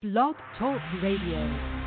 Blog Talk Radio.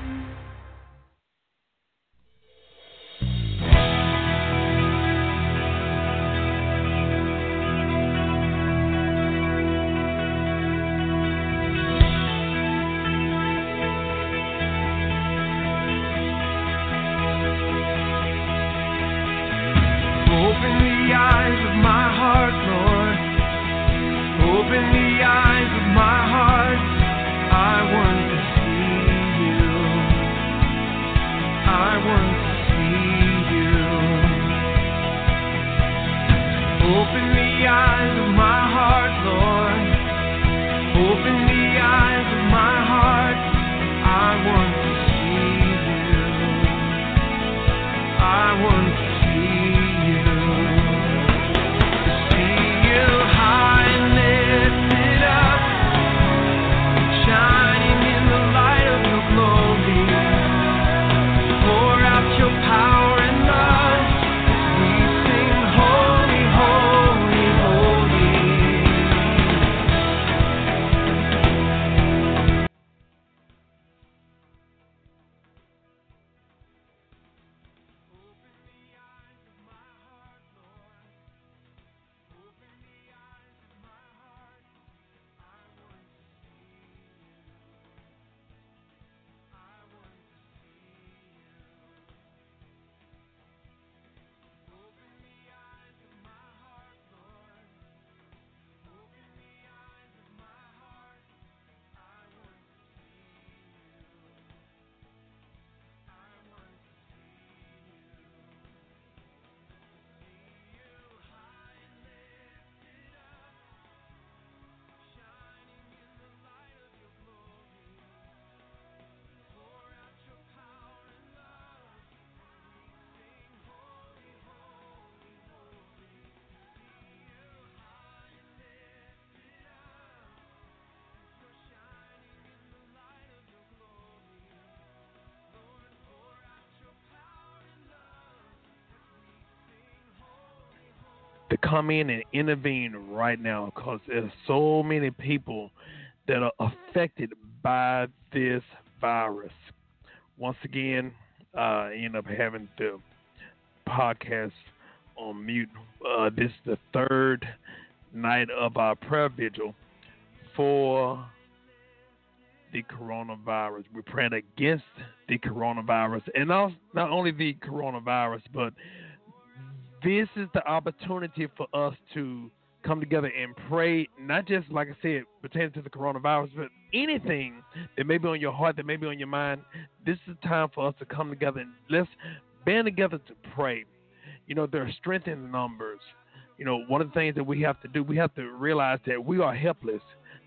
To come in and intervene right now because there's so many people that are affected by this virus. Once again, uh, I end up having the podcast on mute. Uh, this is the third night of our prayer vigil for the coronavirus. We're praying against the coronavirus, and also not only the coronavirus, but this is the opportunity for us to come together and pray, not just like I said, pertaining to the coronavirus, but anything that may be on your heart, that may be on your mind. This is the time for us to come together and let's band together to pray. You know, there are strength in numbers. You know, one of the things that we have to do, we have to realize that we are helpless,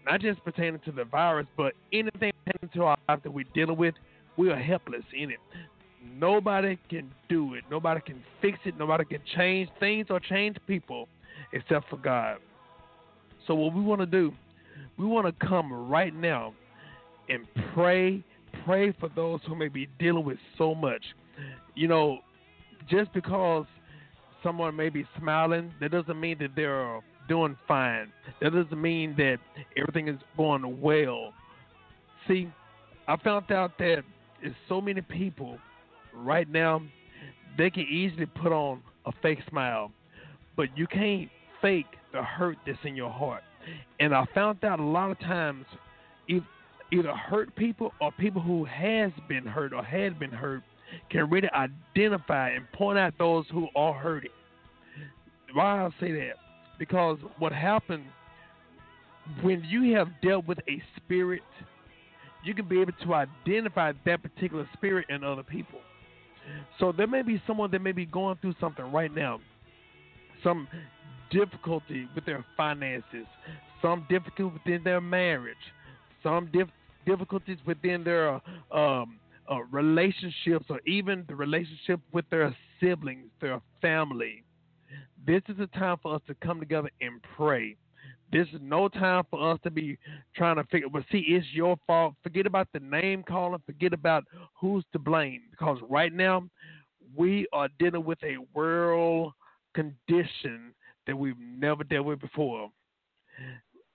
not just pertaining to the virus, but anything pertaining to our life that we're dealing with, we are helpless in it. Nobody can do it. Nobody can fix it. Nobody can change things or change people except for God. So what we want to do, we want to come right now and pray, pray for those who may be dealing with so much. You know, just because someone may be smiling, that doesn't mean that they're doing fine. That doesn't mean that everything is going well. See, I found out that there's so many people right now, they can easily put on a fake smile, but you can't fake the hurt that's in your heart. And I found out a lot of times, if either hurt people or people who has been hurt or had been hurt can really identify and point out those who are hurting. Why I say that? Because what happened when you have dealt with a spirit, you can be able to identify that particular spirit in other people. So there may be someone that may be going through something right now, some difficulty with their finances, some difficulty within their marriage, some dif- difficulties within their um, uh, relationships, or even the relationship with their siblings, their family. This is a time for us to come together and pray. This is no time for us to be trying to figure. But see, it's your fault. Forget about the name calling. Forget about who's to blame. Because right now, we are dealing with a world condition that we've never dealt with before.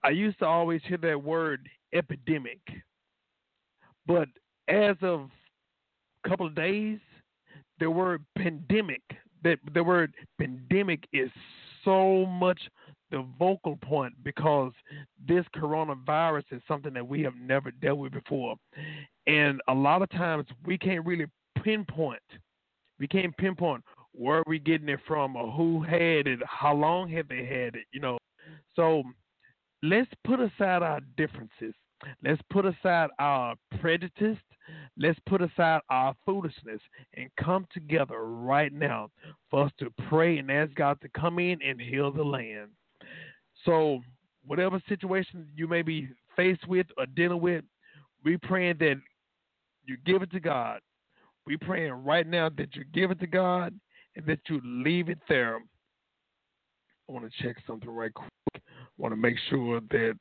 I used to always hear that word epidemic. But as of a couple of days, the word pandemic, that the word pandemic is so much the vocal point because this coronavirus is something that we have never dealt with before. And a lot of times we can't really pinpoint. We can't pinpoint where we getting it from or who had it, how long have they had it, you know. So let's put aside our differences. Let's put aside our prejudice. Let's put aside our foolishness and come together right now for us to pray and ask God to come in and heal the land. So, whatever situation you may be faced with or dealing with, we praying that you give it to God. We praying right now that you give it to God and that you leave it there. I want to check something right quick. I want to make sure that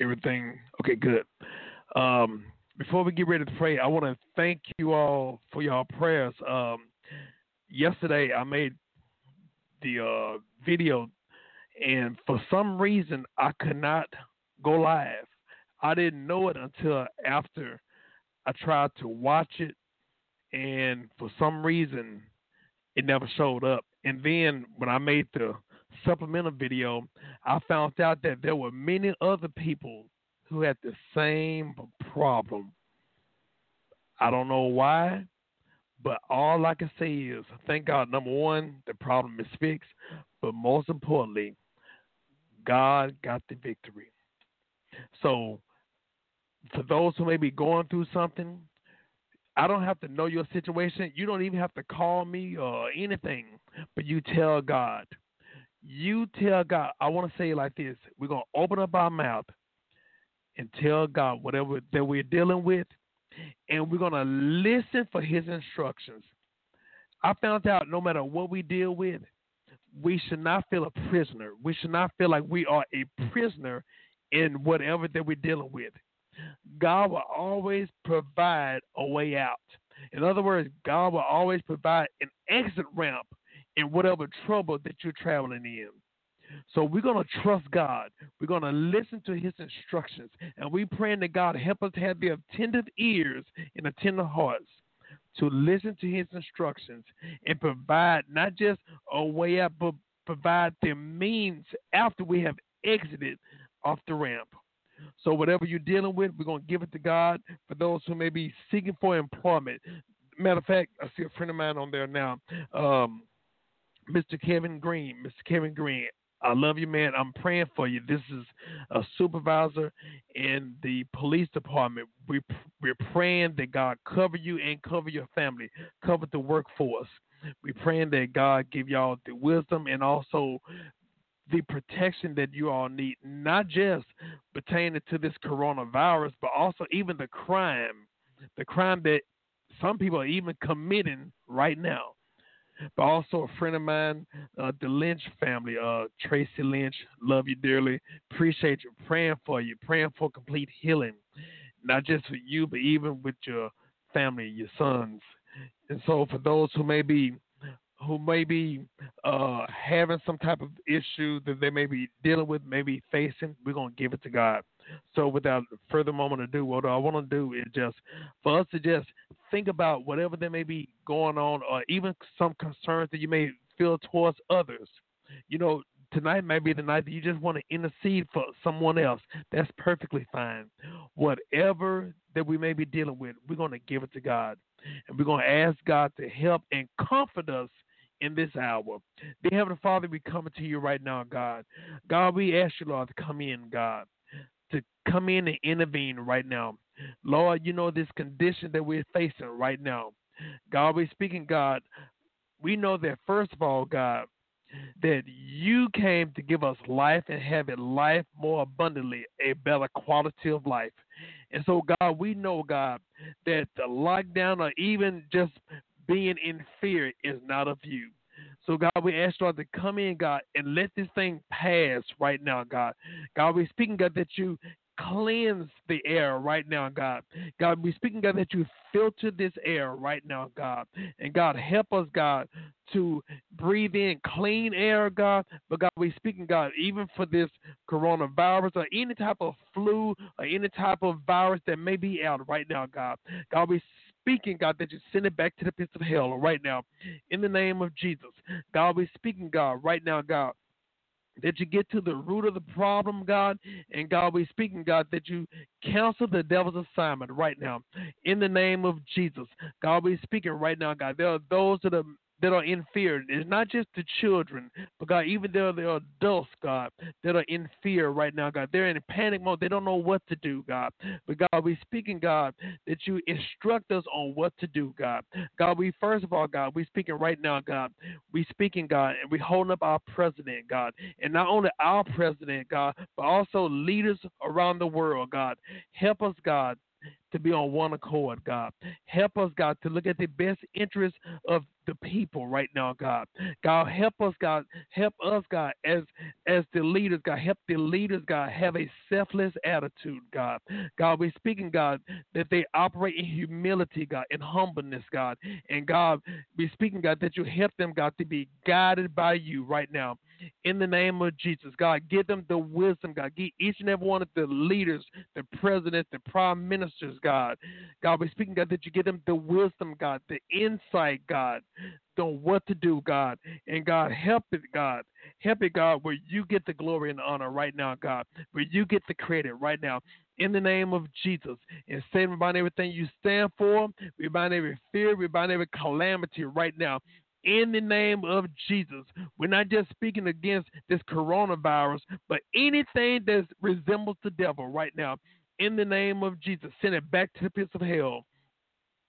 everything okay, good. Um, before we get ready to pray, I want to thank you all for your prayers. Um, yesterday, I made the uh, video, and for some reason, I could not go live. I didn't know it until after I tried to watch it, and for some reason, it never showed up. And then when I made the supplemental video, I found out that there were many other people who had the same problem. I don't know why, but all I can say is thank God, number one, the problem is fixed, but most importantly, God got the victory. So, for those who may be going through something, I don't have to know your situation. You don't even have to call me or anything, but you tell God. You tell God. I want to say it like this we're going to open up our mouth and tell God whatever that we're dealing with, and we're going to listen for His instructions. I found out no matter what we deal with, we should not feel a prisoner. We should not feel like we are a prisoner in whatever that we're dealing with. God will always provide a way out. In other words, God will always provide an exit ramp in whatever trouble that you're traveling in. So we're going to trust God. We're going to listen to his instructions. And we praying that God help us have the attentive ears and attentive hearts to listen to his instructions and provide not just a way out, but provide the means after we have exited off the ramp. So whatever you're dealing with, we're going to give it to God. For those who may be seeking for employment, matter of fact, I see a friend of mine on there now, um, Mr. Kevin Green. Mr. Kevin Green, I love you, man. I'm praying for you. This is a supervisor in the police department. We we're praying that God cover you and cover your family, cover the workforce. We're praying that God give y'all the wisdom and also the protection that you all need, not just pertaining to this coronavirus, but also even the crime, the crime that some people are even committing right now. But also a friend of mine, uh, the Lynch family, uh, Tracy Lynch, love you dearly. Appreciate you praying for you, praying for complete healing, not just for you, but even with your family, your sons. And so, for those who may be who may be uh, having some type of issue that they may be dealing with, maybe facing, we're to give it to God. So, without further moment ado, what I want to do is just for us to just think about whatever there may be going on, or even some concerns that you may feel towards others. You know, tonight might be the night that you just want to intercede for someone else. That's perfectly fine. Whatever that we may be dealing with, we're going to give it to God. And we're going to ask God to help and comfort us in this hour. Dear Heavenly Father, we come to you right now, God. God, we ask you, Lord, to come in, God, to come in and intervene right now. Lord, you know this condition that we're facing right now. God, we're speaking, God. We know that, first of all, God, that you came to give us life and have it life more abundantly, a better quality of life. And so, God, we know, God, that the lockdown or even just being in fear is not of you. So, God, we ask God to come in, God, and let this thing pass right now, God. God, we're speaking, God, that you cleanse the air right now, God. God, we speaking, God, that you filter this air right now, God. And God, help us, God, to breathe in clean air, God. But God, we speaking, God, even for this coronavirus or any type of flu or any type of virus that may be out right now, God. God, we speaking, God, that you send it back to the pits of hell right now. In the name of Jesus. God, we speaking, God, right now, God that you get to the root of the problem, God. And God, we speaking, God, that you cancel the devil's assignment right now. In the name of Jesus. God, we speaking right now, God. There are those that are that are in fear. It's not just the children, but God, even there the adults, God, that are in fear right now, God. They're in panic mode. They don't know what to do, God. But God, we speaking, God, that you instruct us on what to do, God. God, we first of all, God, we speaking right now, God. We speaking, God, and we holding up our president, God. And not only our president, God, but also leaders around the world, God. Help us, God, to be on one accord, God. Help us, God, to look at the best interests of the people right now, God. God, help us, God. Help us, God, as as the leaders, God. Help the leaders, God, have a selfless attitude, God. God, we're speaking, God, that they operate in humility, God, in humbleness, God. And God, we're speaking, God, that you help them, God, to be guided by you right now. In the name of Jesus, God, give them the wisdom, God. Give each and every one of the leaders, the presidents, the prime ministers, God. God, we're speaking, God, that you give them the wisdom, God, the insight, God, on what to do, God. And God, help it, God. Help it, God, where you get the glory and honor right now, God. Where you get the credit right now. In the name of Jesus. And Satan, we bind everything you stand for. We bind every fear. We bind every calamity right now in the name of Jesus. We're not just speaking against this coronavirus, but anything that resembles the devil right now in the name of Jesus. Send it back to the pits of hell.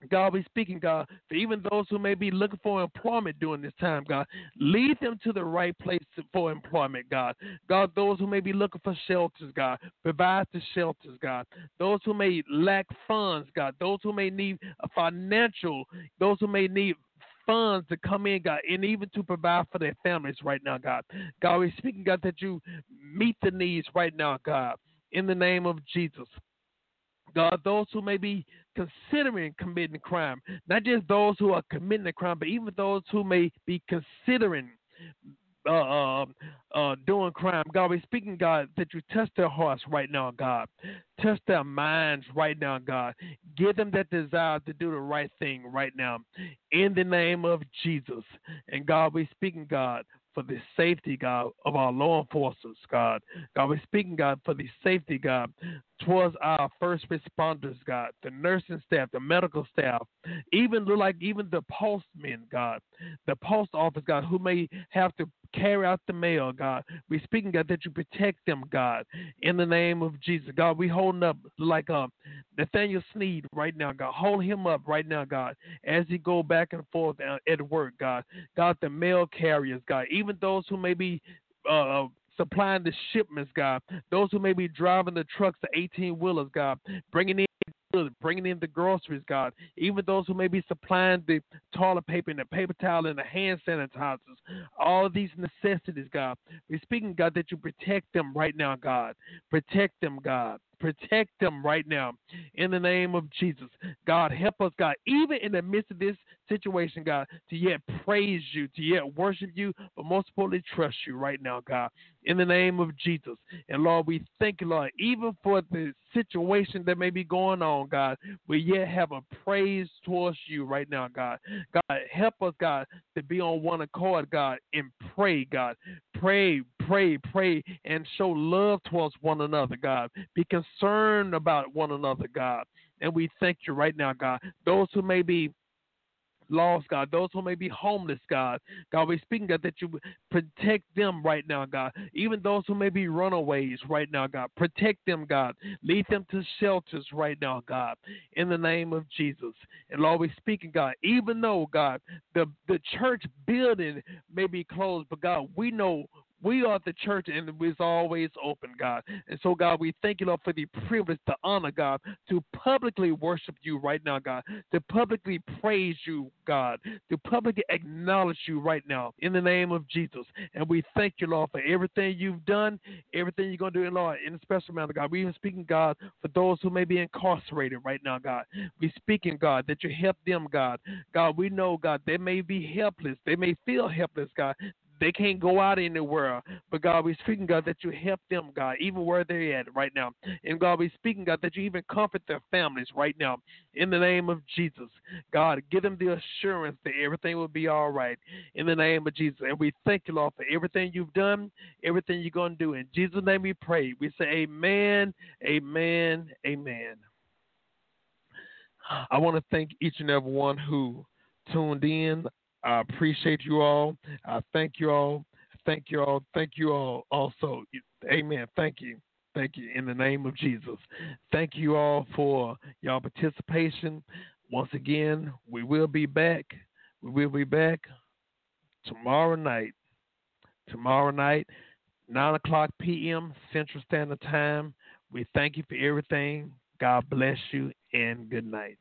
God, we speaking, God, for even those who may be looking for employment during this time, God, lead them to the right place for employment, God. God, those who may be looking for shelters, God, provide the shelters, God. Those who may lack funds, God. Those who may need financial, those who may need funds to come in, God, and even to provide for their families right now, God. God, we're speaking, God, that you meet the needs right now, God in the name of Jesus. God, those who may be considering committing crime, not just those who are committing a crime, but even those who may be considering uh, uh, uh, doing crime. God, we're speaking, God, that you test their hearts right now, God. Test their minds right now, God. Give them that desire to do the right thing right now. In the name of Jesus. And God, we're speaking, God, for the safety, God, of our law enforcers, God. God, we're speaking, God, for the safety, God, towards our first responders, God, the nursing staff, the medical staff, even look like even the postmen, God, the post office, God, who may have to carry out the mail, God. We speaking, God, that you protect them, God, in the name of Jesus. God, we holding up like uh, Nathaniel Sneed right now, God. Hold him up right now, God, as he go back and forth at work, God. God, the mail carriers, God, even those who may be uh, supplying the shipments, God. Those who may be driving the trucks, the 18 wheelers, God, bringing in bringing in the groceries, God. Even those who may be supplying the toilet paper and the paper towel and the hand sanitizers, all these necessities, God. We're speaking, God, that you protect them right now, God. Protect them, God. Protect them right now in the name of Jesus. God, help us, God, even in the midst of this situation, God, to yet praise you, to yet worship you, but most importantly, trust you right now, God, in the name of Jesus. And Lord, we thank you, Lord, even for the situation that may be going on, God, we yet have a praise towards you right now, God. God, help us, God, to be on one accord, God, and pray, God. Pray, pray, pray, and show love towards one another, God. Be concerned about one another, God. And we thank you right now, God. Those who may be lost, God. Those who may be homeless, God. God, we're speaking, God, that you protect them right now, God. Even those who may be runaways right now, God. Protect them, God. Lead them to shelters right now, God. In the name of Jesus. And Lord, we're speaking, God, even though, God, the, the church building may be closed, but God, we know We are the church, and it's always open, God. And so, God, we thank you, Lord, for the privilege to honor, God, to publicly worship you right now, God, to publicly praise you, God, to publicly acknowledge you right now in the name of Jesus. And we thank you, Lord, for everything you've done, everything you're going to do, in Lord, in a special manner, God. We even speaking, God, for those who may be incarcerated right now, God. We speaking, God, that you help them, God. God, we know, God, they may be helpless. They may feel helpless, God. They can't go out anywhere. But God, we speaking, God, that you help them, God, even where they're at right now. And God, we speaking, God, that you even comfort their families right now. In the name of Jesus. God, give them the assurance that everything will be all right. In the name of Jesus. And we thank you, Lord, for everything you've done, everything you're going to do. In Jesus' name we pray. We say amen, amen, amen. I want to thank each and every one who tuned in. I appreciate you all. I thank you all. Thank you all. Thank you all also. Amen. Thank you. Thank you in the name of Jesus. Thank you all for y'all participation. Once again, we will be back. We will be back tomorrow night. Tomorrow night, 9 o'clock p.m. Central Standard Time. We thank you for everything. God bless you and good night.